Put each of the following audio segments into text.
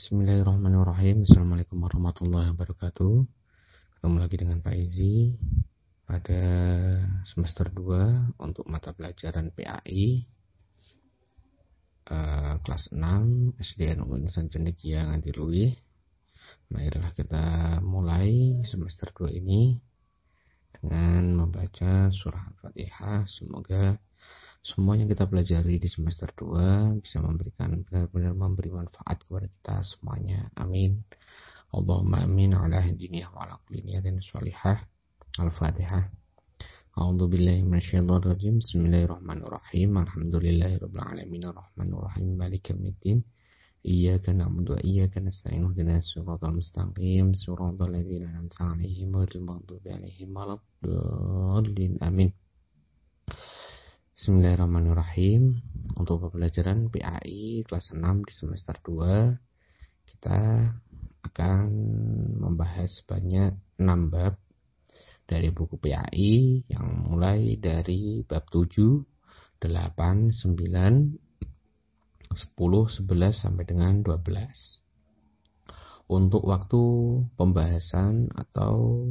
Bismillahirrahmanirrahim. Assalamualaikum warahmatullahi wabarakatuh. Ketemu lagi dengan Pak Izi pada semester 2 untuk mata pelajaran PAI uh, eh, kelas 6 SDN Universitas Cendekia Ngantirui. Marilah kita mulai semester 2 ini dengan membaca surah Al-Fatihah. Semoga semua yang kita pelajari di semester 2 bisa memberikan benar-benar memberi manfaat kepada kita semuanya. Amin. Allahumma amin ala hadiniyah wa ala kulli niyatin sholihah. Al-Fatihah. A'udzu billahi minasyaitonir rajim. Bismillahirrahmanirrahim. Alhamdulillahirabbil alamin arrahmanir rahim maliki yaumiddin. Iyyaka na'budu wa iyyaka nasta'in ihdinas siratal mustaqim siratal ladzina an'amta 'alaihim ghairil maghdubi 'alaihim waladdallin. Amin. Bismillahirrahmanirrahim. Untuk pembelajaran PAI kelas 6 di semester 2 kita akan membahas banyak 6 bab dari buku PAI yang mulai dari bab 7, 8, 9, 10, 11 sampai dengan 12. Untuk waktu pembahasan atau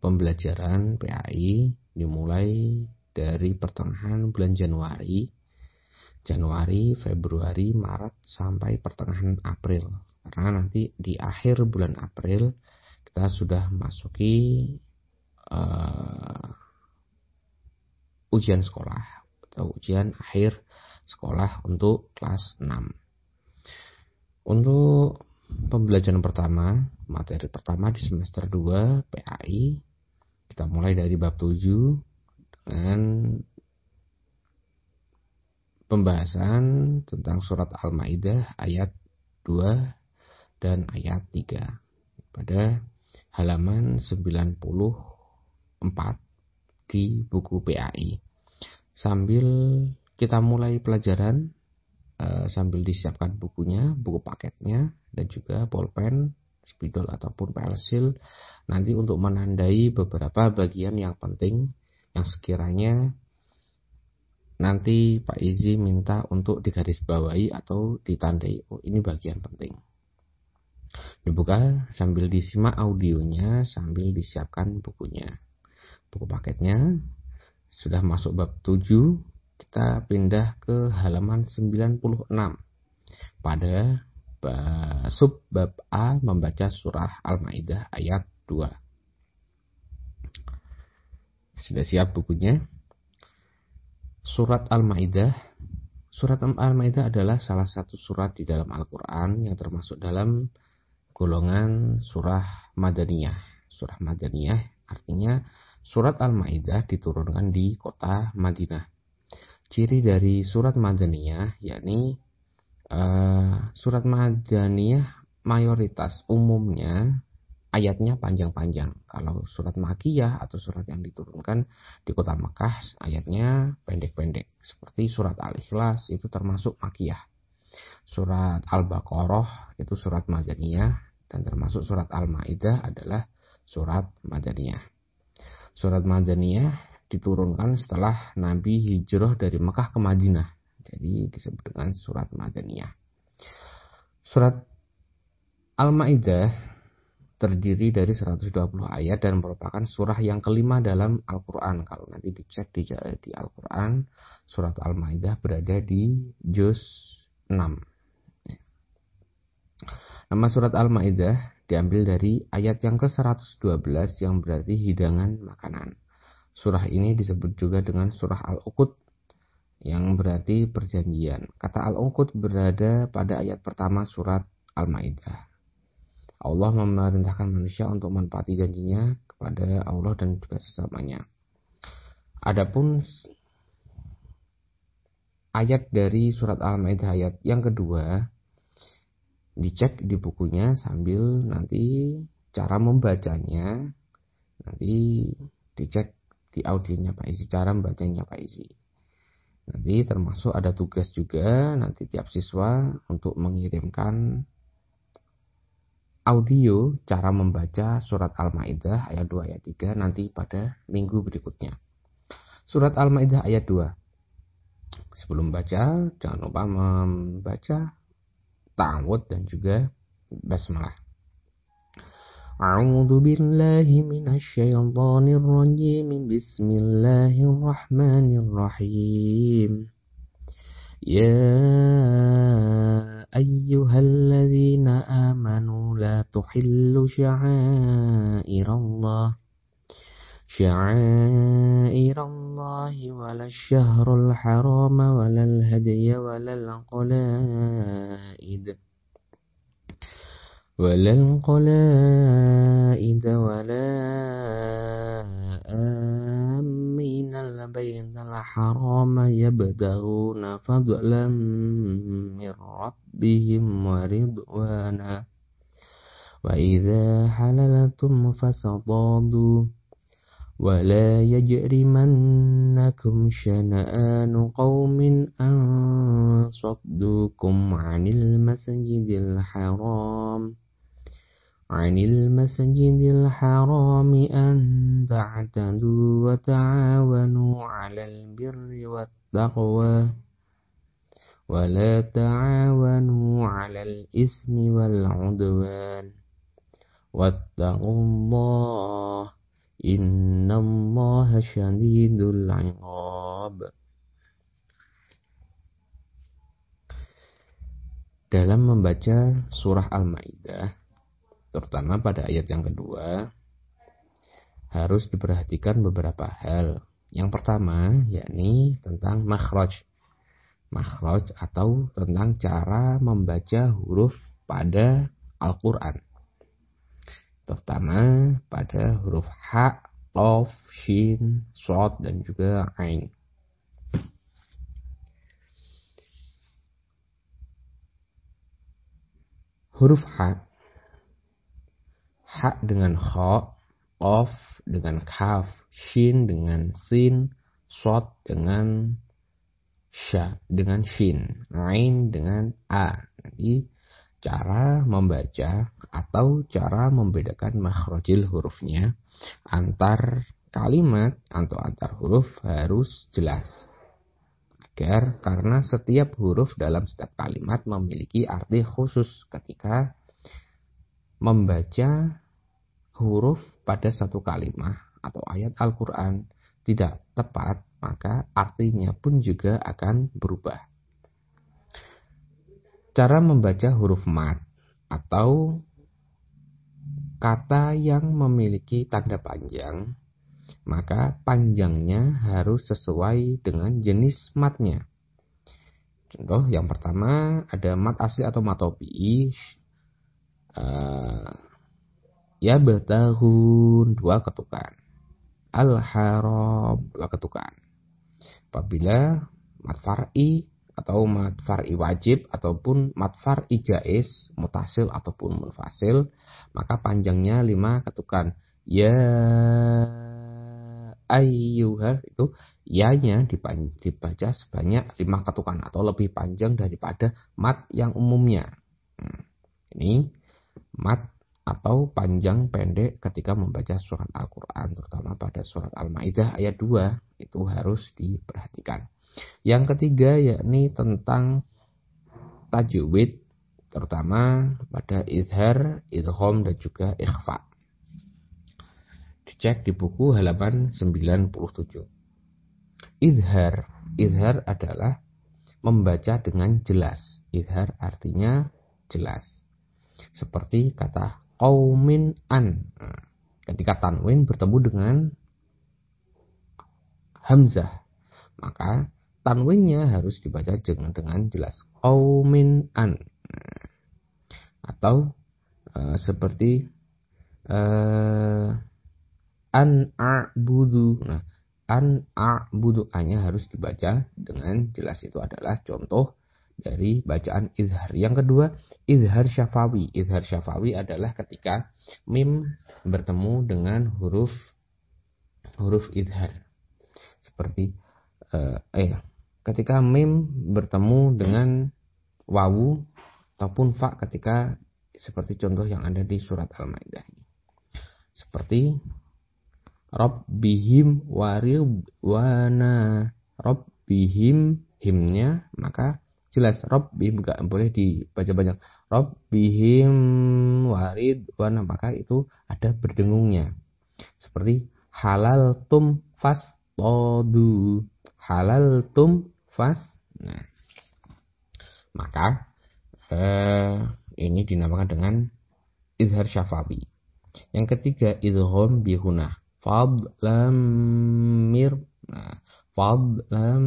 pembelajaran PAI dimulai dari pertengahan bulan Januari, Januari, Februari, Maret sampai pertengahan April. Karena nanti di akhir bulan April kita sudah masuki uh, ujian sekolah atau ujian akhir sekolah untuk kelas 6. Untuk pembelajaran pertama, materi pertama di semester 2 PAI, kita mulai dari bab 7 dengan pembahasan tentang surat Al-Maidah ayat 2 dan ayat 3 pada halaman 94 di buku PAI. Sambil kita mulai pelajaran eh, sambil disiapkan bukunya, buku paketnya dan juga pulpen, spidol ataupun pensil nanti untuk menandai beberapa bagian yang penting yang sekiranya nanti Pak Izi minta untuk digarisbawahi atau ditandai. Oh, ini bagian penting. Dibuka sambil disimak audionya sambil disiapkan bukunya. Buku paketnya sudah masuk bab 7, kita pindah ke halaman 96. Pada sub bab A membaca surah Al-Maidah ayat 2. Sudah siap bukunya? Surat Al-Maidah. Surat Al-Maidah adalah salah satu surat di dalam Al-Quran yang termasuk dalam golongan surah Madaniyah. Surah Madaniyah artinya surat Al-Maidah diturunkan di kota Madinah. Ciri dari surat Madaniyah yakni uh, surat Madaniyah mayoritas umumnya ayatnya panjang-panjang. Kalau surat Makiyah atau surat yang diturunkan di kota Mekah ayatnya pendek-pendek. Seperti surat Al-Ikhlas itu termasuk Makiyah. Surat Al-Baqarah itu surat Madaniyah dan termasuk surat Al-Maidah adalah surat Madaniyah. Surat Madaniyah diturunkan setelah Nabi hijrah dari Mekah ke Madinah. Jadi disebut dengan surat Madaniyah. Surat Al-Maidah terdiri dari 120 ayat dan merupakan surah yang kelima dalam Al-Quran. Kalau nanti dicek di, di Al-Quran, surat Al-Maidah berada di juz 6. Nama surat Al-Maidah diambil dari ayat yang ke-112 yang berarti hidangan makanan. Surah ini disebut juga dengan surah Al-Uqud yang berarti perjanjian. Kata Al-Uqud berada pada ayat pertama surat Al-Maidah. Allah memerintahkan manusia untuk menepati janjinya kepada Allah dan juga sesamanya. Adapun ayat dari surat Al-Maidah ayat yang kedua dicek di bukunya sambil nanti cara membacanya nanti dicek di audionya Pak Isi cara membacanya Pak Isi. Nanti termasuk ada tugas juga nanti tiap siswa untuk mengirimkan audio cara membaca surat Al-Maidah ayat 2 ayat 3 nanti pada minggu berikutnya. Surat Al-Maidah ayat 2. Sebelum baca, jangan lupa membaca ta'awud dan juga basmalah. A'udzu billahi minasyaitonir rajim. Bismillahirrahmanirrahim. Ya أيها الذين آمنوا لا تحلوا شعائر الله شعائر الله ولا الشهر الحرام ولا الهدي ولا القلائد ولا القلائد ولا آمين البيت الحرام يبتغون فضلا من ربهم ورضوانا. وإذا حللتم فصطادوا ولا يجرمنكم شنآن قوم أن صدوكم عن المسجد الحرام. عن المسجد الحرام أن تعتدوا وتعاونوا على البر والتقوى ولا تعاونوا على الإثم والعدوان واتقوا الله إن الله شديد العقاب. Dalam membaca surah Al-Maidah terutama pada ayat yang kedua, harus diperhatikan beberapa hal. Yang pertama, yakni tentang makhraj. Makhraj atau tentang cara membaca huruf pada Al-Quran. Terutama pada huruf H, Qaf, Shin, Shod, dan juga Ain. Huruf H ha dengan kha, qaf dengan kaf, shin dengan sin, shot dengan sha dengan shin, ain dengan a. Nanti cara membaca atau cara membedakan makhrajil hurufnya antar kalimat atau antar huruf harus jelas. Agar karena setiap huruf dalam setiap kalimat memiliki arti khusus ketika membaca huruf pada satu kalimat atau ayat Al-Quran tidak tepat, maka artinya pun juga akan berubah. Cara membaca huruf mat atau kata yang memiliki tanda panjang, maka panjangnya harus sesuai dengan jenis matnya. Contoh yang pertama ada mat asli atau matopi uh, ya bertahun dua ketukan al haram dua ketukan apabila mat far'i atau mat far'i wajib ataupun mat far'i jais mutasil ataupun munfasil maka panjangnya lima ketukan ya ayyuhal itu ya-nya dibaca sebanyak lima ketukan atau lebih panjang daripada mat yang umumnya. Hmm. Ini mat atau panjang pendek ketika membaca surat Al-Quran terutama pada surat Al-Ma'idah ayat 2 itu harus diperhatikan. Yang ketiga yakni tentang tajwid terutama pada idhar, idhom dan juga ikhfa. Dicek di buku halaman 97 idhar idhar adalah membaca dengan jelas. Idhar artinya jelas seperti kata qaumin an. Nah, ketika tanwin bertemu dengan hamzah, maka tanwinnya harus dibaca dengan dengan jelas qaumin an. Nah, atau uh, seperti uh, an a'budu. Nah, an a'budu hanya harus dibaca dengan jelas itu adalah contoh dari bacaan izhar. Yang kedua, izhar syafawi. Izhar syafawi adalah ketika mim bertemu dengan huruf huruf izhar. Seperti uh, eh ketika mim bertemu dengan wawu ataupun fa ketika seperti contoh yang ada di surat Al-Maidah ini. Seperti Rabbihim warib wana Rabbihim himnya maka jelas Rabbihim gak boleh dibaca banyak. Rabbihim warid wan apakah itu ada berdengungnya. Seperti halal tum fas todu. Halal tum fas nah. Maka eh, ini dinamakan dengan izhar syafawi. Yang ketiga idhom bihuna. Fadlam mir nah. Fadlam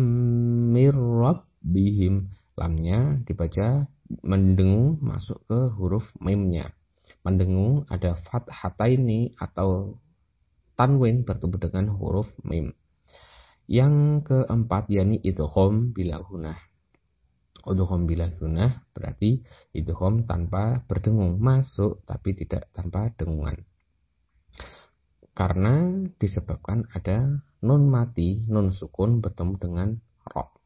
mir rabbihim lamnya dibaca mendengung masuk ke huruf mimnya. Mendengung ada fathata ini atau tanwin bertemu dengan huruf mim. Yang keempat yakni idgham bila gunah. Idgham bila gunah berarti idgham tanpa berdengung masuk tapi tidak tanpa dengungan. Karena disebabkan ada nun mati, nun sukun bertemu dengan rob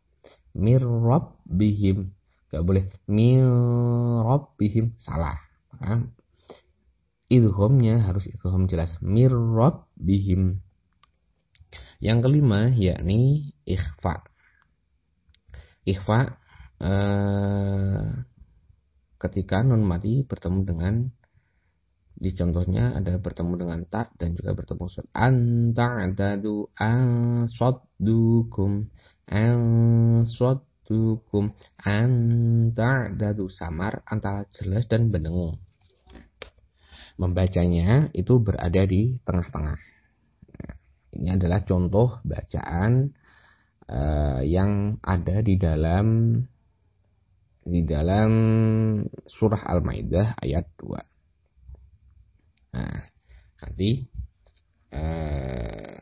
mirrob bihim gak boleh. Mirrob bihim salah. Maka idhomnya harus idhom jelas. Mirrob bihim yang kelima yakni ikhfa. Ikhfa eh, ketika non mati bertemu dengan di contohnya ada bertemu dengan tak dan juga bertemu sod. Anta adadu dukum ansodukum antar dadu samar antara jelas dan benengung. Membacanya itu berada di tengah-tengah. Ini adalah contoh bacaan uh, yang ada di dalam di dalam surah Al-Maidah ayat 2. Nah, nanti uh,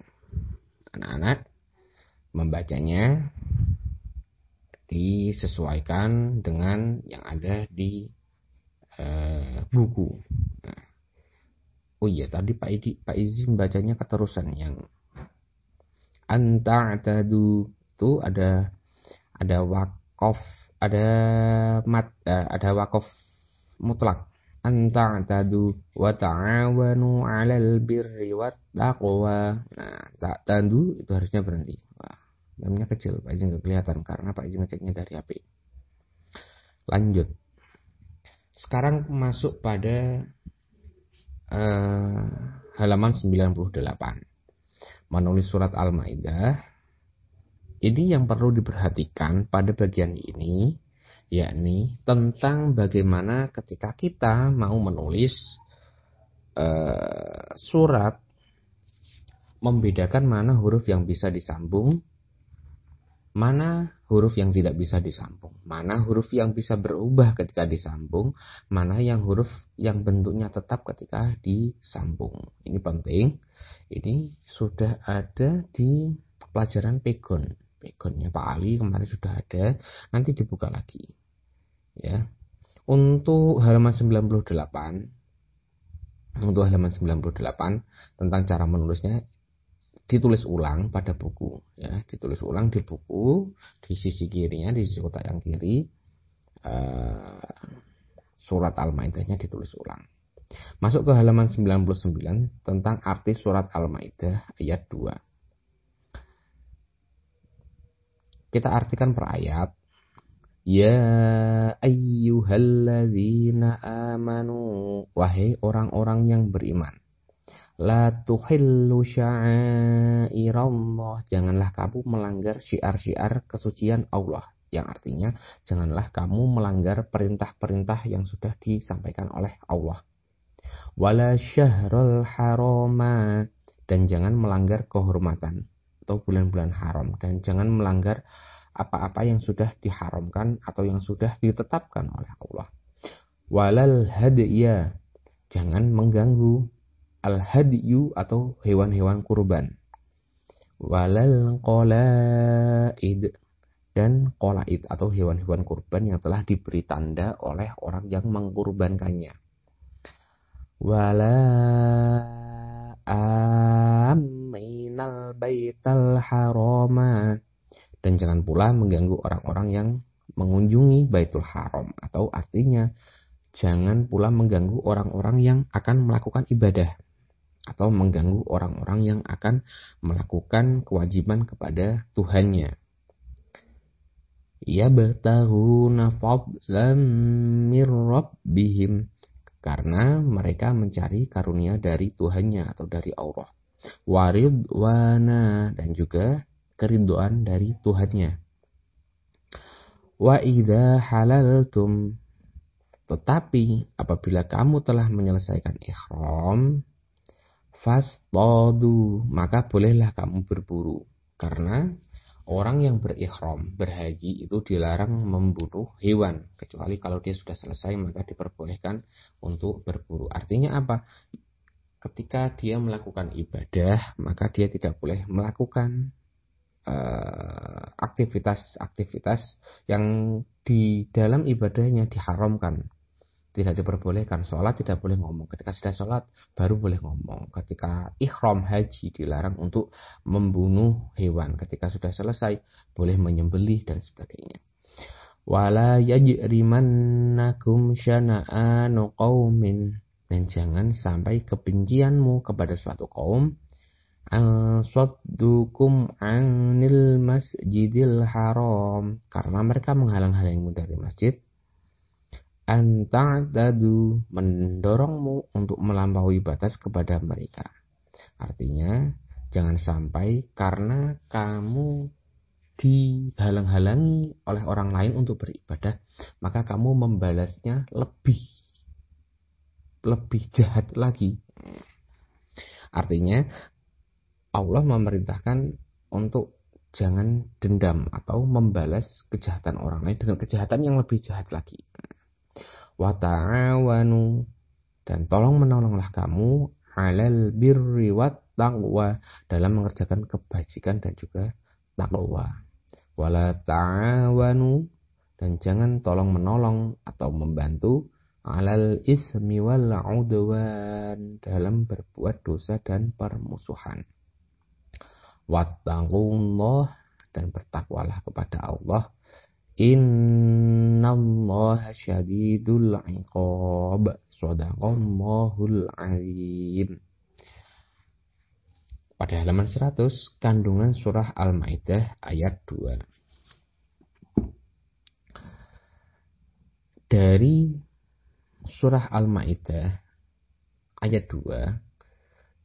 anak-anak membacanya disesuaikan dengan yang ada di uh, buku. Nah, oh iya tadi Pak Idi, Pak Izi membacanya keterusan yang anta'tadu itu ada ada wakof ada mat uh, ada wakof mutlak anta'tadu wa ta'awanu 'alal birri wat taqwa. Nah, ta'tadu itu harusnya berhenti. Namanya kecil, Pak nggak kelihatan karena Pak Izin ngeceknya dari HP. Lanjut. Sekarang masuk pada uh, halaman 98. Menulis surat Al-Maidah. Ini yang perlu diperhatikan pada bagian ini yakni tentang bagaimana ketika kita mau menulis uh, surat membedakan mana huruf yang bisa disambung mana huruf yang tidak bisa disambung, mana huruf yang bisa berubah ketika disambung, mana yang huruf yang bentuknya tetap ketika disambung. Ini penting. Ini sudah ada di pelajaran pegon. Pegonnya Pak Ali kemarin sudah ada, nanti dibuka lagi. Ya. Untuk halaman 98 untuk halaman 98 tentang cara menulisnya ditulis ulang pada buku ya. Ditulis ulang di buku di sisi kirinya di sisi kotak yang kiri uh, surat al-maidahnya ditulis ulang. Masuk ke halaman 99 tentang arti surat al-maidah ayat 2 kita artikan per ayat. Ya ayyuhalladzina amanu Wahai orang-orang yang beriman La tuhillu sya'airallah. Janganlah kamu melanggar syiar-syiar kesucian Allah. Yang artinya, janganlah kamu melanggar perintah-perintah yang sudah disampaikan oleh Allah. Wala syahrul harama. Dan jangan melanggar kehormatan atau bulan-bulan haram. Dan jangan melanggar apa-apa yang sudah diharamkan atau yang sudah ditetapkan oleh Allah. Walal hadiyah. Jangan mengganggu al-hadiyu atau hewan-hewan kurban. Walal qolaid dan qolaid atau hewan-hewan kurban yang telah diberi tanda oleh orang yang mengkurbankannya. Wala aminal baital harama dan jangan pula mengganggu orang-orang yang mengunjungi Baitul Haram atau artinya jangan pula mengganggu orang-orang yang akan melakukan ibadah atau mengganggu orang-orang yang akan melakukan kewajiban kepada Tuhannya. yabtaghuna fadlan mir rabbihim karena mereka mencari karunia dari Tuhannya atau dari Allah. Waridwana dan juga keriduan dari Tuhannya. Wa idza halaltum tetapi apabila kamu telah menyelesaikan ikhram fastadu maka bolehlah kamu berburu. Karena orang yang berikhram berhaji itu dilarang membunuh hewan. Kecuali kalau dia sudah selesai maka diperbolehkan untuk berburu. Artinya apa? Ketika dia melakukan ibadah maka dia tidak boleh melakukan eh, aktivitas-aktivitas uh, yang di dalam ibadahnya diharamkan tidak diperbolehkan. Sholat tidak boleh ngomong. Ketika sudah sholat baru boleh ngomong. Ketika ikhram haji dilarang untuk membunuh hewan. Ketika sudah selesai boleh menyembelih dan sebagainya. Wala yajrimannakum syana'anu qaumin. Dan jangan sampai kebencianmu kepada suatu kaum. Answaddukum anil masjidil haram. Karena mereka menghalang-halangimu dari masjid anta'dadu mendorongmu untuk melampaui batas kepada mereka. Artinya, jangan sampai karena kamu dihalang-halangi oleh orang lain untuk beribadah, maka kamu membalasnya lebih lebih jahat lagi. Artinya, Allah memerintahkan untuk jangan dendam atau membalas kejahatan orang lain dengan kejahatan yang lebih jahat lagi wa ta'awanu dan tolong menolonglah kamu halal birri wat taqwa dalam mengerjakan kebajikan dan juga takwa. Wala ta'awanu dan jangan tolong menolong atau membantu alal ismi wal udwan dalam berbuat dosa dan permusuhan. Wattaqullah dan bertakwalah kepada Allah Innallaha syadidul iqab. Sadaqallahul alim. Pada halaman 100, kandungan surah Al-Maidah ayat 2. Dari surah Al-Maidah ayat 2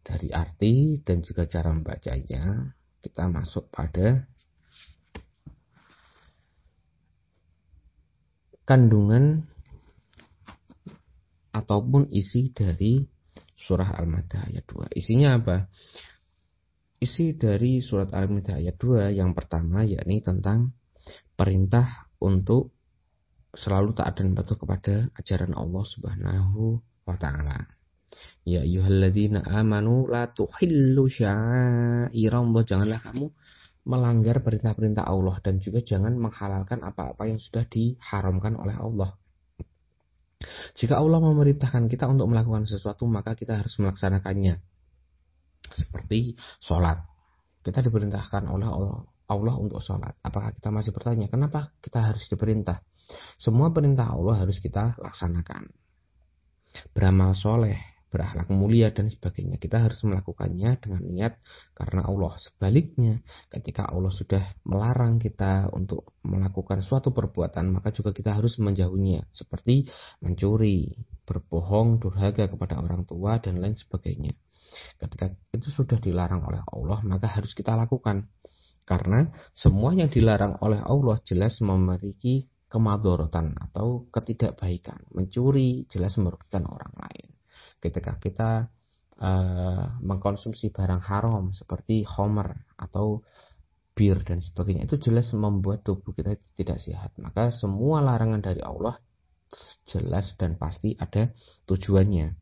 dari arti dan juga cara membacanya kita masuk pada kandungan ataupun isi dari surah Al-Maidah ayat 2. Isinya apa? Isi dari surat Al-Maidah ayat 2 yang pertama yakni tentang perintah untuk selalu taat dan patuh kepada ajaran Allah Subhanahu wa taala. Ya ayyuhalladzina amanu la tuhillu janganlah kamu melanggar perintah-perintah Allah dan juga jangan menghalalkan apa-apa yang sudah diharamkan oleh Allah. Jika Allah memerintahkan kita untuk melakukan sesuatu, maka kita harus melaksanakannya. Seperti sholat. Kita diperintahkan oleh Allah untuk sholat. Apakah kita masih bertanya, kenapa kita harus diperintah? Semua perintah Allah harus kita laksanakan. Beramal soleh, berakhlak mulia dan sebagainya. Kita harus melakukannya dengan niat karena Allah. Sebaliknya, ketika Allah sudah melarang kita untuk melakukan suatu perbuatan, maka juga kita harus menjauhnya, seperti mencuri, berbohong, durhaka kepada orang tua dan lain sebagainya. Ketika itu sudah dilarang oleh Allah, maka harus kita lakukan. Karena semua yang dilarang oleh Allah jelas memiliki kemadorotan atau ketidakbaikan. Mencuri jelas merugikan orang lain ketika kita uh, mengkonsumsi barang haram seperti homer atau bir dan sebagainya itu jelas membuat tubuh kita tidak sehat. Maka semua larangan dari Allah jelas dan pasti ada tujuannya.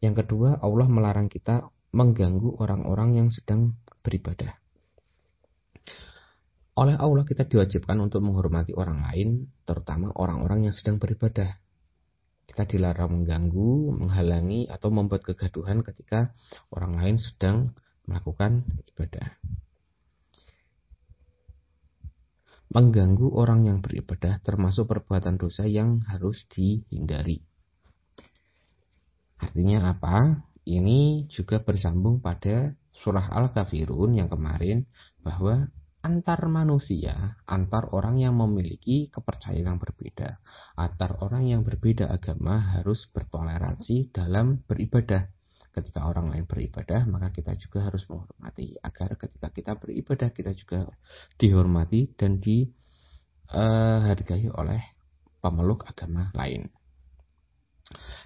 Yang kedua, Allah melarang kita mengganggu orang-orang yang sedang beribadah. Oleh Allah kita diwajibkan untuk menghormati orang lain, terutama orang-orang yang sedang beribadah. Kita dilarang mengganggu, menghalangi, atau membuat kegaduhan ketika orang lain sedang melakukan ibadah. Mengganggu orang yang beribadah termasuk perbuatan dosa yang harus dihindari. Artinya apa? Ini juga bersambung pada surah Al-Kafirun yang kemarin bahwa antar manusia, antar orang yang memiliki kepercayaan yang berbeda, antar orang yang berbeda agama harus bertoleransi dalam beribadah. Ketika orang lain beribadah, maka kita juga harus menghormati agar ketika kita beribadah kita juga dihormati dan dihargai oleh pemeluk agama lain.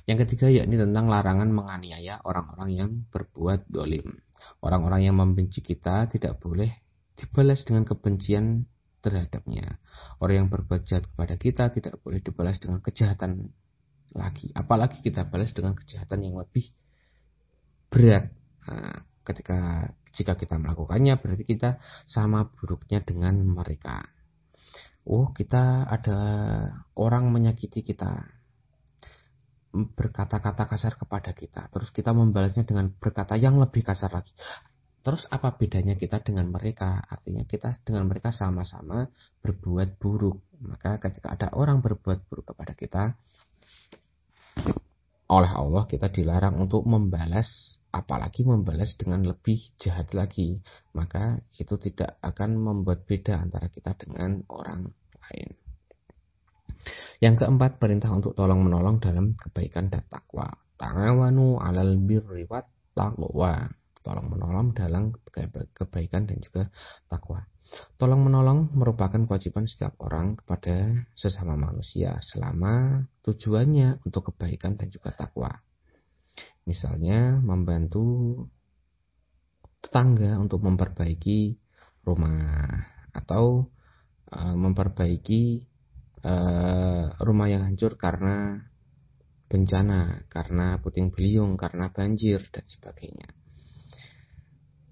Yang ketiga yakni tentang larangan menganiaya orang-orang yang berbuat dolim. Orang-orang yang membenci kita tidak boleh dibalas dengan kebencian terhadapnya. Orang yang berbuat jahat kepada kita tidak boleh dibalas dengan kejahatan lagi. Apalagi kita balas dengan kejahatan yang lebih berat. Nah, ketika jika kita melakukannya berarti kita sama buruknya dengan mereka. Oh, kita ada orang menyakiti kita berkata-kata kasar kepada kita, terus kita membalasnya dengan berkata yang lebih kasar lagi. Terus apa bedanya kita dengan mereka? Artinya kita dengan mereka sama-sama berbuat buruk. Maka ketika ada orang berbuat buruk kepada kita, oleh Allah kita dilarang untuk membalas, apalagi membalas dengan lebih jahat lagi. Maka itu tidak akan membuat beda antara kita dengan orang lain. Yang keempat, perintah untuk tolong menolong dalam kebaikan dan takwa. Ta'awanu alal birri wat taqwa. Tolong menolong dalam kebaikan dan juga takwa. Tolong menolong merupakan kewajiban setiap orang kepada sesama manusia selama tujuannya untuk kebaikan dan juga takwa. Misalnya membantu tetangga untuk memperbaiki rumah atau uh, memperbaiki uh, rumah yang hancur karena bencana, karena puting beliung, karena banjir dan sebagainya.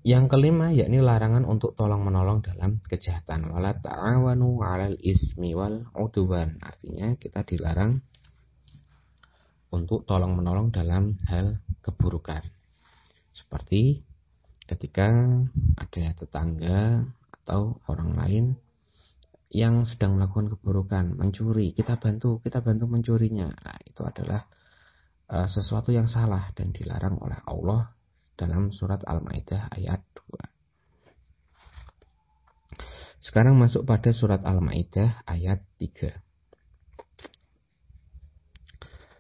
Yang kelima yakni larangan untuk tolong menolong dalam kejahatan. Wala ta'awanu 'alal ismi wal udwan. Artinya kita dilarang untuk tolong menolong dalam hal keburukan. Seperti ketika ada tetangga atau orang lain yang sedang melakukan keburukan, mencuri, kita bantu, kita bantu mencurinya. Nah, itu adalah uh, sesuatu yang salah dan dilarang oleh Allah dalam surat Al-Maidah ayat 2. Sekarang masuk pada surat Al-Maidah ayat 3.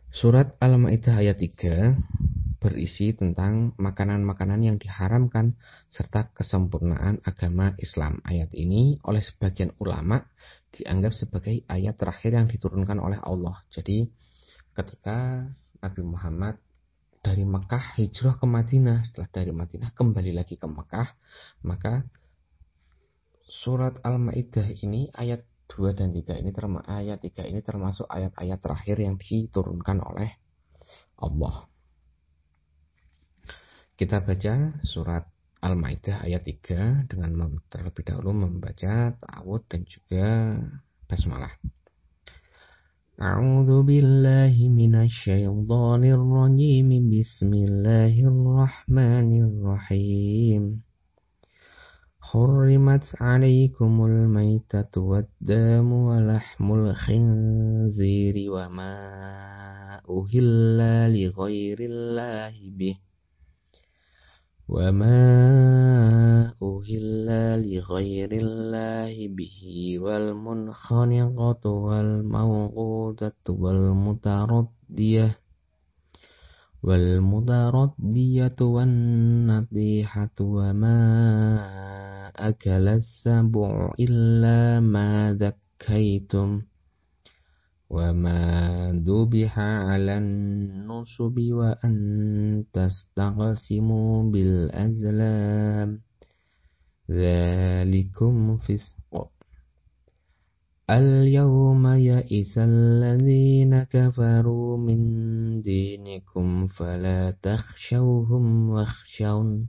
Surat Al-Maidah ayat 3 berisi tentang makanan-makanan yang diharamkan serta kesempurnaan agama Islam. Ayat ini oleh sebagian ulama dianggap sebagai ayat terakhir yang diturunkan oleh Allah. Jadi ketika Nabi Muhammad dari Mekah hijrah ke Madinah, setelah dari Madinah kembali lagi ke Mekah, maka surat Al-Maidah ini ayat 2 dan 3 ini termasuk ayat 3 ini termasuk ayat-ayat terakhir yang diturunkan oleh Allah. Kita baca surat Al-Maidah ayat 3 dengan terlebih dahulu membaca ta'awud dan juga basmalah. أعوذ بالله من الشيطان الرجيم. بسم الله الرحمن الرحيم. حرمت عليكم الميتة والدم ولحم الخنزير وما أهل لغير الله به. وما أهل لغير الله به والمنخنقة والموقودة والمتردية والمتردية والنطيحة وما أكل السبع إلا ما ذكيتم وما ذبح على النصب وأن تستقسموا بالأزلام ذلكم فسق اليوم يئس الذين كفروا من دينكم فلا تخشوهم واخشون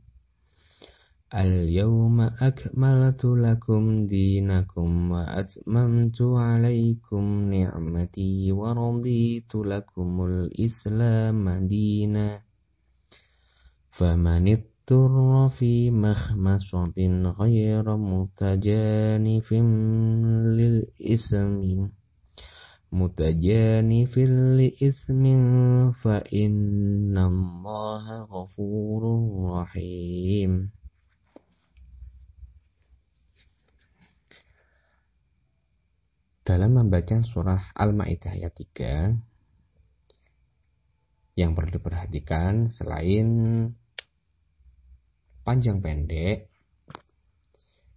اليوم أكملت لكم دينكم وأتممت عليكم نعمتي ورضيت لكم الإسلام دينا. فمن اضطر في مخمصة غير متجانف للإثم متجانف لإثم فإن الله غفور رحيم. Dalam membaca surah Al-Maidah ayat 3 yang perlu diperhatikan selain panjang pendek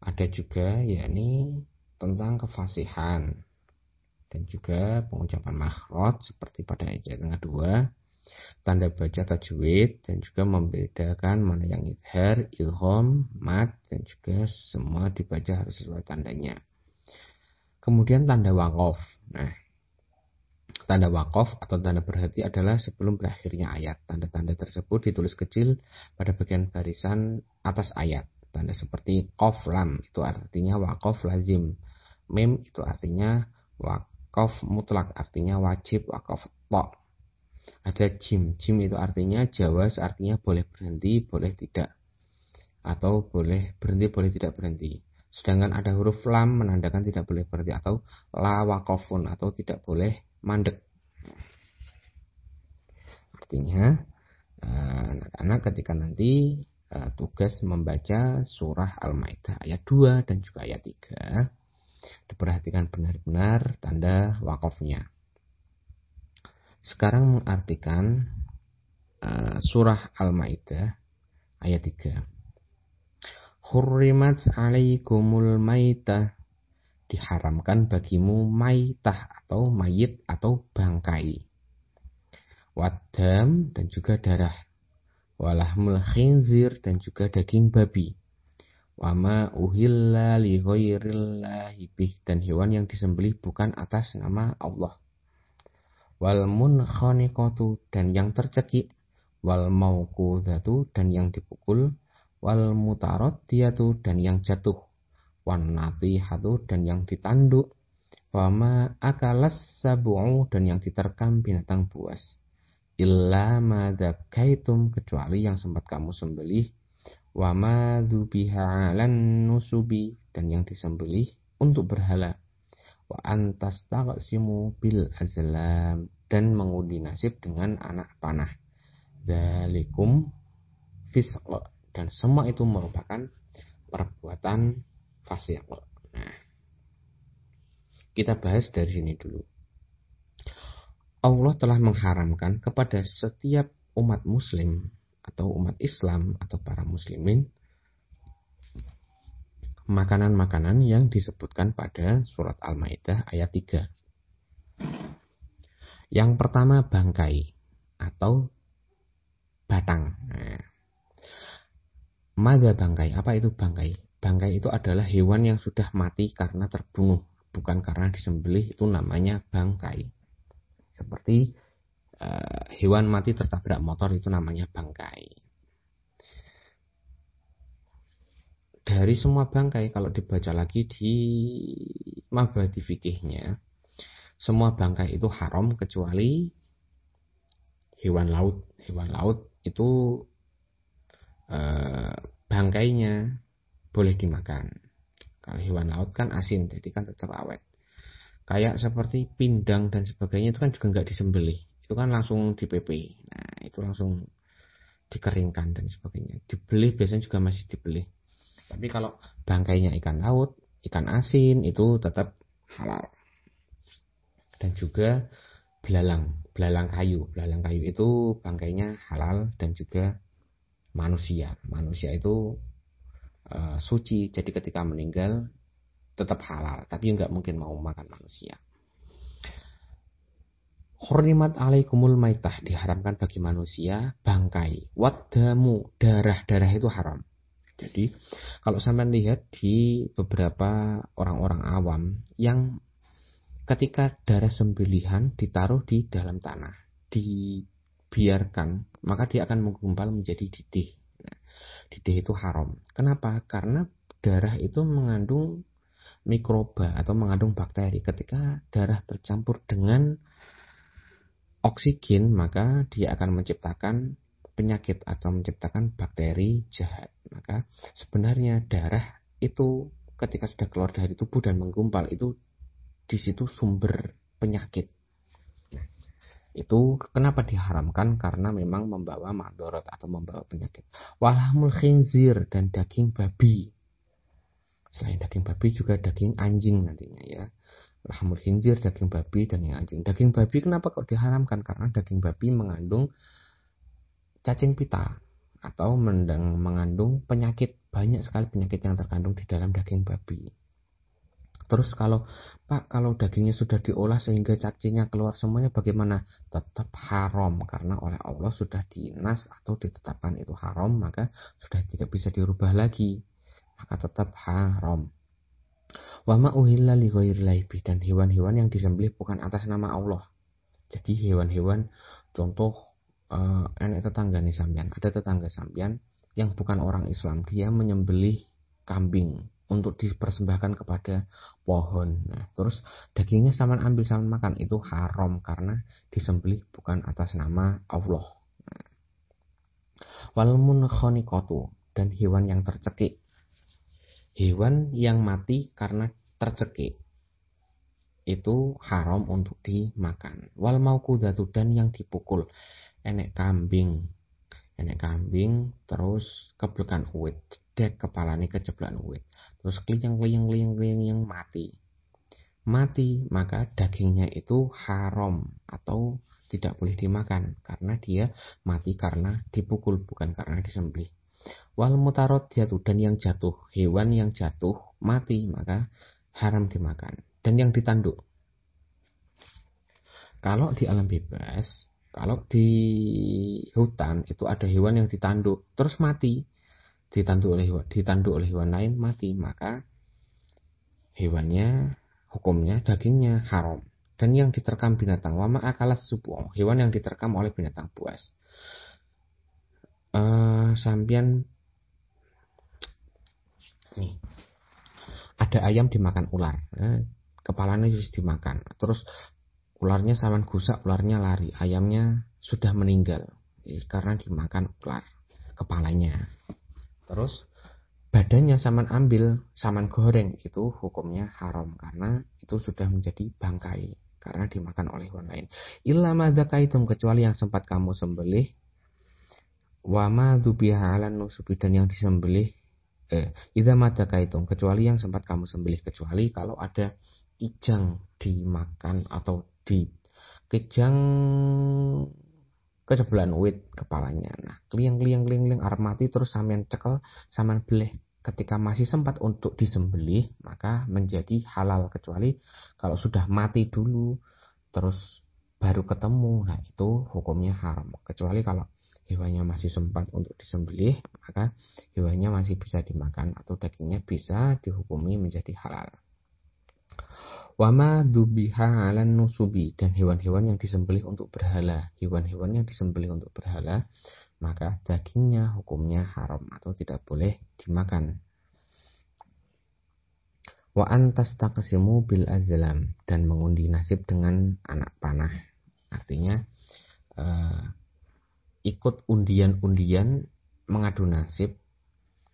ada juga yakni tentang kefasihan dan juga pengucapan makhraj seperti pada ayat yang kedua tanda baca tajwid dan juga membedakan mana yang idhar, ilham, mat dan juga semua dibaca harus sesuai tandanya. Kemudian tanda wakof. Nah, tanda wakof atau tanda berhenti adalah sebelum berakhirnya ayat. Tanda-tanda tersebut ditulis kecil pada bagian barisan atas ayat. Tanda seperti kof lam itu artinya wakof lazim. Mim itu artinya wakof mutlak artinya wajib wakof tok ada jim. Jim itu artinya jawaz artinya boleh berhenti, boleh tidak. Atau boleh berhenti, boleh tidak berhenti. Sedangkan ada huruf lam menandakan tidak boleh berhenti atau la wakofun atau tidak boleh mandek. Artinya eh, anak-anak ketika nanti eh, tugas membaca surah Al-Maidah ayat 2 dan juga ayat 3 diperhatikan benar-benar tanda wakofnya. Sekarang mengartikan uh, surah Al-Maidah ayat 3. Hurrimat alaikumul maitah diharamkan bagimu maitah atau mayit atau bangkai. Wadam dan juga darah. Walahmul khinzir dan juga daging babi. Wama uhilla li dan hewan yang disembelih bukan atas nama Allah wal munkhaniqatu dan yang tercekik wal dan yang dipukul wal mutaraddiyatu dan yang jatuh. Wan natihatu dan yang ditanduk. Wama akalas sabu'u dan yang diterkam binatang buas. Illa madzakaitum kecuali yang sempat kamu sembelih. Wama dzubiha nusubi dan yang disembelih untuk berhala. Wa antas taqsimu bil azlam dan mengundi nasib dengan anak panah. Dalikum fisq dan semua itu merupakan perbuatan fasik. Nah, kita bahas dari sini dulu. Allah telah mengharamkan kepada setiap umat muslim atau umat Islam atau para muslimin makanan-makanan yang disebutkan pada surat Al-Maidah ayat 3. Yang pertama bangkai atau batang. Nah, Mada bangkai, apa itu bangkai? Bangkai itu adalah hewan yang sudah mati karena terbunuh, bukan karena disembelih, itu namanya bangkai. Seperti uh, hewan mati tertabrak motor itu namanya bangkai. dari semua bangkai kalau dibaca lagi di mabadi fikihnya semua bangkai itu haram kecuali hewan laut hewan laut itu eh, bangkainya boleh dimakan. Kalau hewan laut kan asin jadi kan tetap awet. Kayak seperti pindang dan sebagainya itu kan juga nggak disembelih. Itu kan langsung di PP nah itu langsung dikeringkan dan sebagainya. Dibeli biasanya juga masih dibeli tapi kalau bangkainya ikan laut, ikan asin itu tetap halal. Dan juga belalang, belalang kayu. Belalang kayu itu bangkainya halal dan juga manusia. Manusia itu uh, suci, jadi ketika meninggal tetap halal, tapi nggak mungkin mau makan manusia. Hurrimat alaikumul maitah diharamkan bagi manusia bangkai. Wadamu darah darah itu haram. Jadi kalau sampai lihat di beberapa orang-orang awam yang ketika darah sembelihan ditaruh di dalam tanah, dibiarkan, maka dia akan menggumpal menjadi didih. Nah, didih itu haram. Kenapa? Karena darah itu mengandung mikroba atau mengandung bakteri. Ketika darah bercampur dengan oksigen, maka dia akan menciptakan penyakit atau menciptakan bakteri jahat. Maka sebenarnya darah itu ketika sudah keluar dari tubuh dan menggumpal itu di situ sumber penyakit. Itu kenapa diharamkan karena memang membawa madorot atau membawa penyakit. Walhamul khinzir dan daging babi. Selain daging babi juga daging anjing nantinya ya. lahmul khinzir, daging babi, dan yang anjing. Daging babi kenapa kok diharamkan? Karena daging babi mengandung cacing pita atau mengandung penyakit. Banyak sekali penyakit yang terkandung di dalam daging babi. Terus kalau Pak kalau dagingnya sudah diolah sehingga cacingnya keluar semuanya bagaimana? Tetap haram karena oleh Allah sudah dinas atau ditetapkan itu haram maka sudah tidak bisa dirubah lagi. Maka tetap haram. Wa ma uhilla dan hewan-hewan yang disembelih bukan atas nama Allah. Jadi hewan-hewan contoh uh, enek tetangga nih sampean, ada tetangga sampean yang bukan orang Islam, dia menyembelih kambing untuk dipersembahkan kepada pohon. Nah, terus dagingnya sama ambil sama makan itu haram karena disembelih bukan atas nama Allah. Nah. Wal dan hewan yang tercekik. Hewan yang mati karena tercekik itu haram untuk dimakan. Wal maukudatu dan yang dipukul. Enek kambing, enek kambing terus keblekan uwit dek kepalanya keceplak uwit terus kliang kliang kliang kliang yang mati. Mati maka dagingnya itu haram atau tidak boleh dimakan karena dia mati karena dipukul bukan karena disembelih. Wal mutarot jatuh dan yang jatuh hewan yang jatuh mati maka haram dimakan. Dan yang ditanduk. Kalau di alam bebas kalau di hutan itu ada hewan yang ditanduk terus mati. Ditanduk oleh ditanduk oleh hewan lain mati. Maka hewannya hukumnya dagingnya haram. Dan yang diterkam binatang wama akalas subuh hewan yang diterkam oleh binatang buas. Uh, sampian nih ada ayam dimakan ular eh, kepalanya harus dimakan. Terus ularnya saman gusak, ularnya lari. Ayamnya sudah meninggal eh, karena dimakan ular kepalanya. Terus badannya saman ambil, saman goreng itu hukumnya haram karena itu sudah menjadi bangkai karena dimakan oleh hewan lain. Illa madzakaitum kecuali yang sempat kamu sembelih wa ma nusubi dan yang disembelih eh idza madzakaitum kecuali yang sempat kamu sembelih kecuali kalau ada kijang dimakan atau di kejang kejebelan wit kepalanya. Nah, kliang kliang kliang kliang arep mati terus sampean cekel, sampean beleh. Ketika masih sempat untuk disembelih, maka menjadi halal kecuali kalau sudah mati dulu terus baru ketemu. Nah, itu hukumnya haram. Kecuali kalau hewannya masih sempat untuk disembelih, maka hewannya masih bisa dimakan atau dagingnya bisa dihukumi menjadi halal. Wama dubiha alan nusubi dan hewan-hewan yang disembelih untuk berhala. Hewan-hewan yang disembelih untuk berhala, maka dagingnya hukumnya haram atau tidak boleh dimakan. Wa antas takasimu bil azlam dan mengundi nasib dengan anak panah. Artinya uh, ikut undian-undian mengadu nasib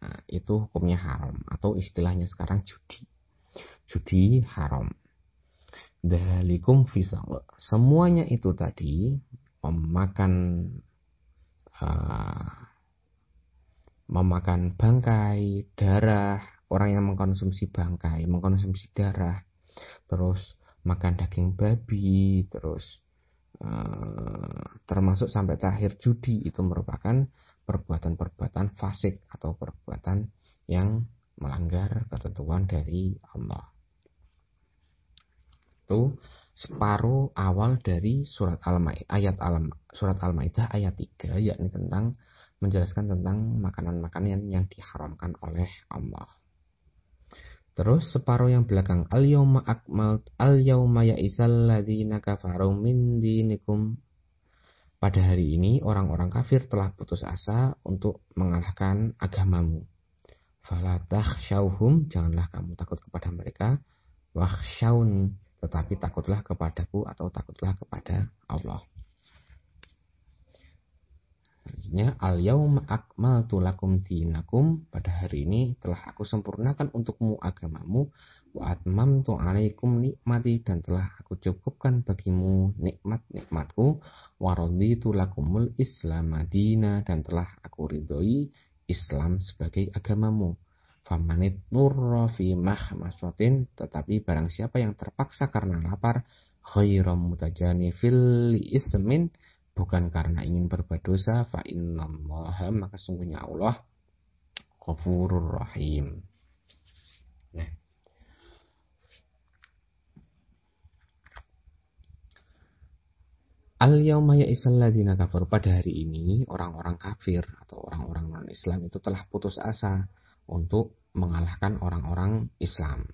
uh, itu hukumnya haram atau istilahnya sekarang judi. Judi haram. Dalikum fisal. Semuanya itu tadi memakan uh, memakan bangkai, darah, orang yang mengkonsumsi bangkai, mengkonsumsi darah, terus makan daging babi, terus uh, termasuk sampai terakhir judi itu merupakan perbuatan-perbuatan fasik atau perbuatan yang melanggar ketentuan dari Allah itu separuh awal dari surat Al-Maidah ayat Al surat Al-Maidah ayat 3 yakni tentang menjelaskan tentang makanan-makanan yang diharamkan oleh Allah. Terus separuh yang belakang al yauma akmal al yauma ya'isal ladzina kafaru min dinikum pada hari ini orang-orang kafir telah putus asa untuk mengalahkan agamamu. Fala takhshawhum janganlah kamu takut kepada mereka wakhshawni tetapi takutlah kepadaku atau takutlah kepada Allah. Artinya al yauma akmaltu lakum dinakum pada hari ini telah aku sempurnakan untukmu agamamu wa atmamtu alaikum nikmati dan telah aku cukupkan bagimu nikmat-nikmatku wa raditu lakumul islam madina dan telah aku ridhoi Islam sebagai agamamu Famanit nurra fi mahmasatin tetapi barang siapa yang terpaksa karena lapar khairam mutajani fil ismin bukan karena ingin berbuat dosa fa innallaha maka sungguhnya Allah ghafurur rahim. Nah. Al yauma ya'isal ladina kafir pada hari ini orang-orang kafir atau orang-orang non Islam itu telah putus asa untuk mengalahkan orang-orang Islam.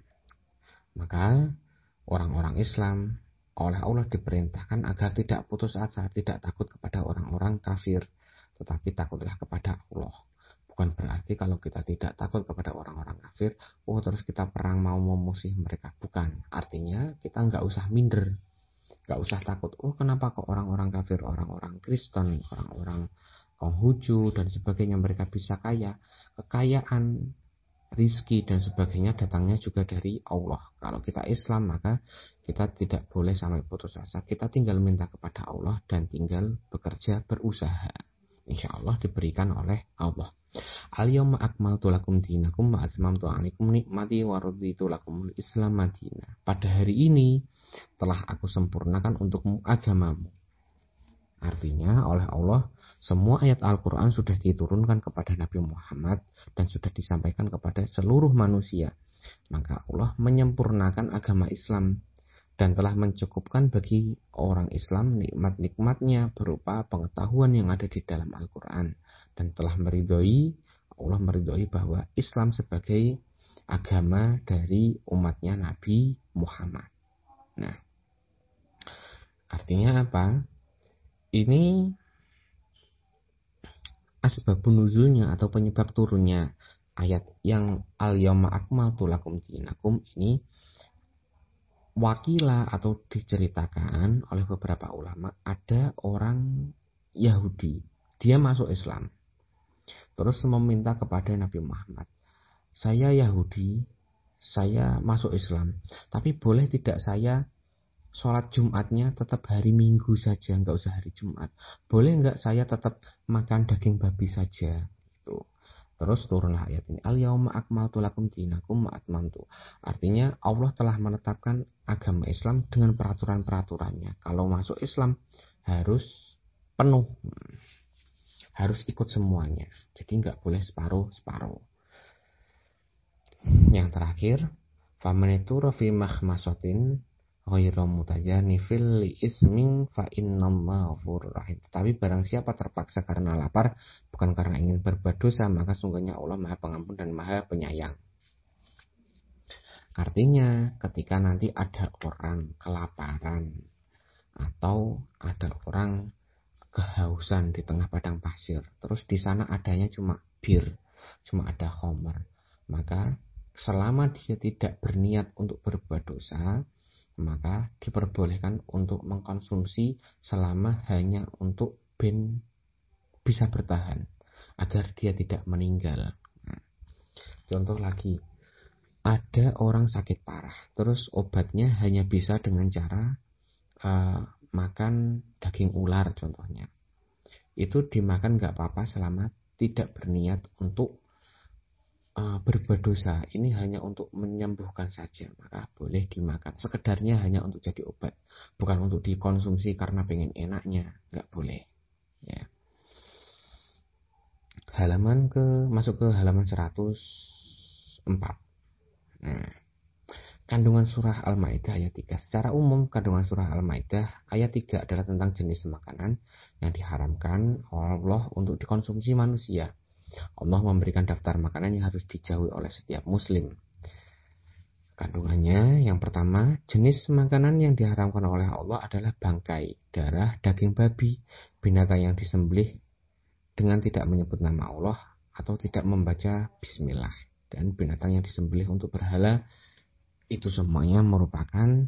Maka orang-orang Islam oleh Allah diperintahkan agar tidak putus asa, tidak takut kepada orang-orang kafir, tetapi takutlah kepada Allah. Bukan berarti kalau kita tidak takut kepada orang-orang kafir, oh terus kita perang mau memusuhi mereka. Bukan. Artinya kita nggak usah minder, nggak usah takut. Oh kenapa kok orang-orang kafir, orang-orang Kristen, orang-orang Konghucu dan sebagainya mereka bisa kaya. Kekayaan rizki dan sebagainya datangnya juga dari Allah. Kalau kita Islam maka kita tidak boleh sampai putus asa. Kita tinggal minta kepada Allah dan tinggal bekerja berusaha. Insya Allah diberikan oleh Allah. Al-yawma akmaltu dinakum wa atmamtu alaikum nikmati wa islam madina. Pada hari ini telah aku sempurnakan untukmu agamamu. Artinya oleh Allah semua ayat Al-Quran sudah diturunkan kepada Nabi Muhammad dan sudah disampaikan kepada seluruh manusia. Maka Allah menyempurnakan agama Islam dan telah mencukupkan bagi orang Islam nikmat-nikmatnya berupa pengetahuan yang ada di dalam Al-Quran dan telah meridhoi Allah meridhoi bahwa Islam sebagai agama dari umatnya Nabi Muhammad. Nah, artinya apa? Ini asbabun nuzulnya atau penyebab turunnya ayat yang al yawma akmaltu lakum dinakum ini wakila atau diceritakan oleh beberapa ulama ada orang Yahudi. Dia masuk Islam. Terus meminta kepada Nabi Muhammad saya Yahudi saya masuk Islam tapi boleh tidak saya sholat Jumatnya tetap hari Minggu saja, nggak usah hari Jumat. Boleh nggak saya tetap makan daging babi saja? Gitu. Terus turunlah ayat ini. Al yauma akmaltu lakum dinakum wa. Artinya Allah telah menetapkan agama Islam dengan peraturan-peraturannya. Kalau masuk Islam harus penuh. Harus ikut semuanya. Jadi nggak boleh separuh-separuh. Yang terakhir, famanitu rafi mahmasotin ghairu mutajanifil li ismin fa innallaha rahim. Tetapi barang siapa terpaksa karena lapar bukan karena ingin berbuat dosa, maka sungguhnya Allah Maha Pengampun dan Maha Penyayang. Artinya, ketika nanti ada orang kelaparan atau ada orang kehausan di tengah padang pasir, terus di sana adanya cuma bir, cuma ada homer, maka selama dia tidak berniat untuk berbuat dosa, maka diperbolehkan untuk mengkonsumsi selama hanya untuk ben bisa bertahan agar dia tidak meninggal. Nah, contoh lagi, ada orang sakit parah, terus obatnya hanya bisa dengan cara uh, makan daging ular contohnya. Itu dimakan nggak apa-apa selama tidak berniat untuk uh, berbuat dosa ini hanya untuk menyembuhkan saja maka boleh dimakan. Sekedarnya hanya untuk jadi obat bukan untuk dikonsumsi karena pengen enaknya nggak boleh ya. Halaman ke masuk ke halaman 104 nah Kandungan surah Al-Maidah ayat 3. Secara umum, kandungan surah Al-Maidah ayat 3 adalah tentang jenis makanan yang diharamkan Allah untuk dikonsumsi manusia Allah memberikan daftar makanan yang harus dijauhi oleh setiap muslim. Kandungannya yang pertama, jenis makanan yang diharamkan oleh Allah adalah bangkai, darah, daging babi, binatang yang disembelih dengan tidak menyebut nama Allah atau tidak membaca bismillah dan binatang yang disembelih untuk berhala itu semuanya merupakan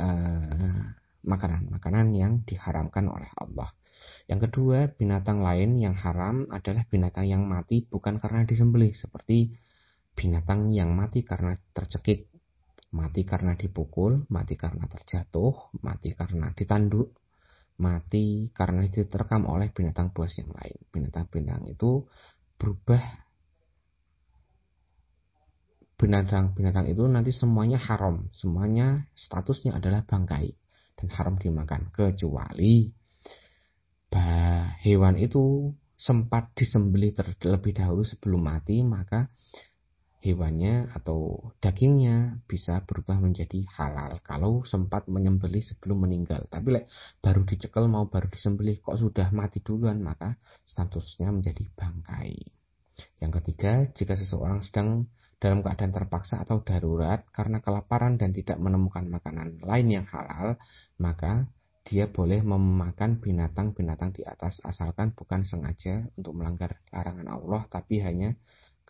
uh, makanan-makanan yang diharamkan oleh Allah. Yang kedua, binatang lain yang haram adalah binatang yang mati bukan karena disembelih, seperti binatang yang mati karena tercekik, mati karena dipukul, mati karena terjatuh, mati karena ditanduk, mati karena diterkam oleh binatang buas yang lain. Binatang-binatang itu berubah binatang-binatang itu nanti semuanya haram, semuanya statusnya adalah bangkai dan haram dimakan kecuali bah, hewan itu sempat disembelih terlebih dahulu sebelum mati maka hewannya atau dagingnya bisa berubah menjadi halal. Kalau sempat menyembelih sebelum meninggal. Tapi like, baru dicekel mau baru disembelih kok sudah mati duluan maka statusnya menjadi bangkai. Yang ketiga jika seseorang sedang dalam keadaan terpaksa atau darurat karena kelaparan dan tidak menemukan makanan lain yang halal maka dia boleh memakan binatang-binatang di atas asalkan bukan sengaja untuk melanggar larangan Allah tapi hanya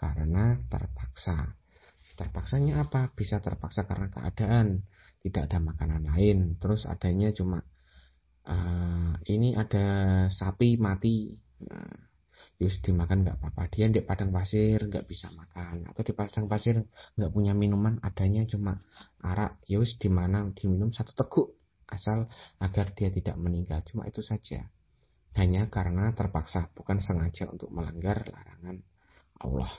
karena terpaksa. Terpaksanya apa? Bisa terpaksa karena keadaan, tidak ada makanan lain. Terus adanya cuma uh, ini ada sapi mati. Nah, Yus dimakan nggak apa-apa. Dia di padang pasir nggak bisa makan atau di padang pasir nggak punya minuman. Adanya cuma arak. Yus di mana diminum satu teguk asal agar dia tidak meninggal. Cuma itu saja. Hanya karena terpaksa, bukan sengaja untuk melanggar larangan Allah.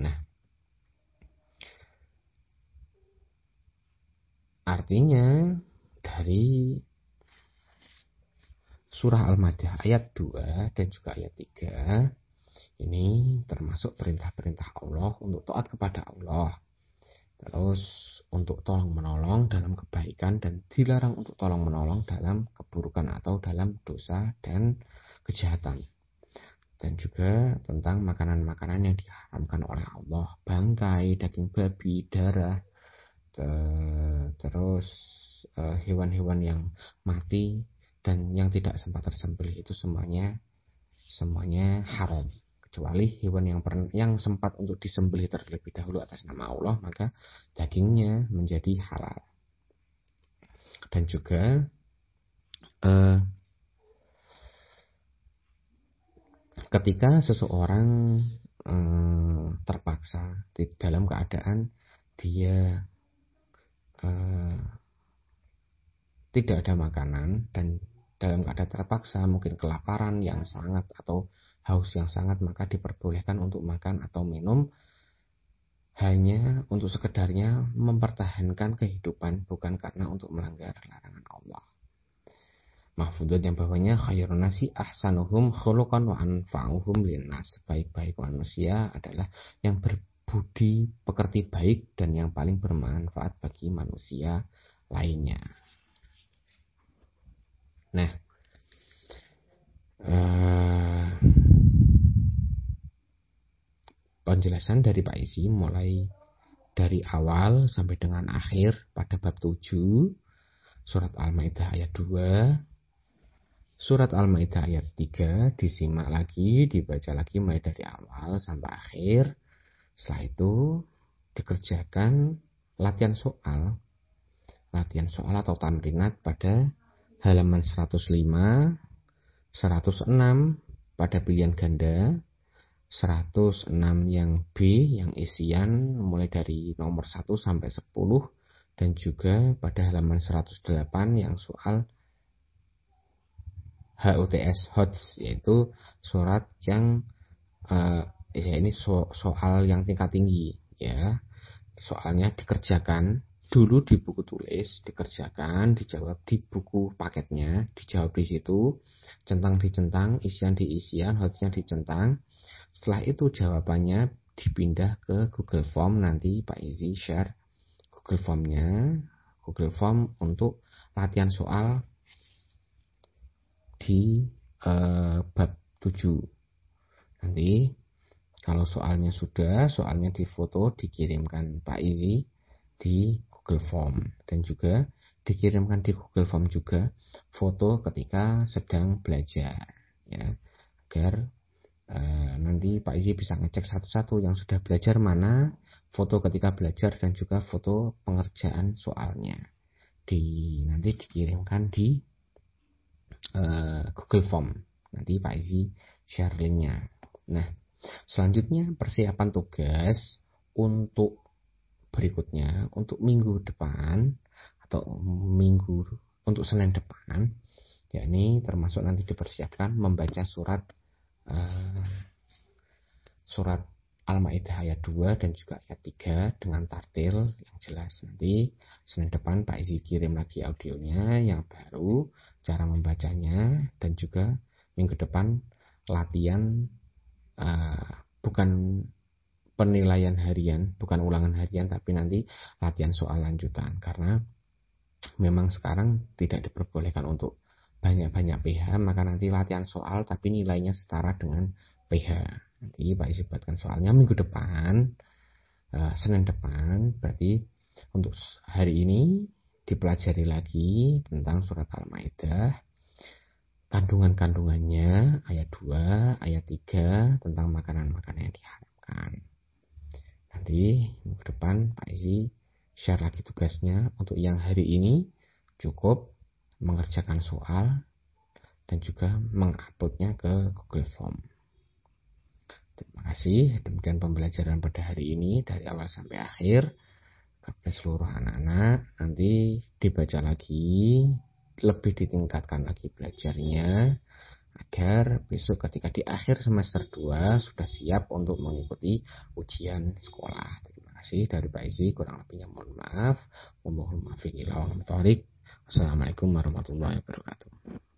Nah, artinya dari surah Al-Maidah ayat 2 dan juga ayat 3 ini termasuk perintah-perintah Allah untuk taat kepada Allah. Terus untuk tolong menolong dalam kebaikan dan dilarang untuk tolong menolong dalam keburukan atau dalam dosa dan kejahatan. Dan juga tentang makanan-makanan yang diharamkan oleh Allah, bangkai, daging babi, darah, terus eh, hewan-hewan yang mati dan yang tidak sempat tersembelih itu semuanya semuanya haram. Kecuali hewan yang per, yang sempat untuk disembelih terlebih dahulu atas nama Allah maka dagingnya menjadi halal. Dan juga eh, ketika seseorang eh, terpaksa di dalam keadaan dia eh, tidak ada makanan dan dalam keadaan terpaksa mungkin kelaparan yang sangat atau haus yang sangat maka diperbolehkan untuk makan atau minum hanya untuk sekedarnya mempertahankan kehidupan bukan karena untuk melanggar larangan Allah. Mahfudat yang bawahnya khairun nasi ahsanuhum khuluqan wa anfa'uhum linnas. Sebaik-baik manusia adalah yang berbudi pekerti baik dan yang paling bermanfaat bagi manusia lainnya. Nah, penjelasan dari Pak Isi mulai dari awal sampai dengan akhir pada bab 7 surat Al-Maidah ayat 2 surat Al-Maidah ayat 3 disimak lagi dibaca lagi mulai dari awal sampai akhir. Setelah itu dikerjakan latihan soal. Latihan soal atau tamrinat pada halaman 105 106 pada pilihan ganda 106 yang B yang isian mulai dari nomor 1 sampai 10 dan juga pada halaman 108 yang soal HUTS HOTS yaitu surat yang uh, ya ini so, soal yang tingkat tinggi ya. Soalnya dikerjakan dulu di buku tulis dikerjakan dijawab di buku paketnya dijawab di situ centang dicentang isian di isian hotsnya dicentang setelah itu jawabannya dipindah ke Google Form nanti Pak Izi share Google Formnya Google Form untuk latihan soal di uh, bab 7 nanti kalau soalnya sudah soalnya difoto dikirimkan Pak Izi di Google Form. Dan juga dikirimkan di Google Form juga foto ketika sedang belajar ya. Agar Eh, nanti Pak Izi bisa ngecek satu-satu yang sudah belajar mana foto ketika belajar dan juga foto pengerjaan soalnya. Di nanti dikirimkan di uh, Google Form. Nanti Pak Izi share linknya. Nah selanjutnya persiapan tugas untuk berikutnya untuk minggu depan atau minggu untuk Senin depan yakni termasuk nanti dipersiapkan membaca surat uh, surat Al-Maidah ayat 2 dan juga ayat 3 dengan tartil yang jelas. Nanti Senin depan Pak Izi kirim lagi audionya yang baru, cara membacanya dan juga minggu depan latihan uh, bukan penilaian harian, bukan ulangan harian tapi nanti latihan soal lanjutan. Karena memang sekarang tidak diperbolehkan untuk banyak-banyak PH maka nanti latihan soal tapi nilainya setara dengan PH nanti Pak Isi buatkan soalnya minggu depan uh, Senin depan berarti untuk hari ini dipelajari lagi tentang surat Al-Maidah kandungan-kandungannya ayat 2 ayat 3 tentang makanan-makanan yang diharapkan nanti minggu depan Pak Isi share lagi tugasnya untuk yang hari ini cukup mengerjakan soal dan juga menguploadnya ke Google Form Terima kasih. Demikian pembelajaran pada hari ini dari awal sampai akhir kepada seluruh anak-anak. Nanti dibaca lagi, lebih ditingkatkan lagi belajarnya agar besok ketika di akhir semester 2 sudah siap untuk mengikuti ujian sekolah. Terima kasih dari Pak Izi, kurang lebihnya mohon maaf. Mohon maaf. Assalamualaikum warahmatullahi wabarakatuh.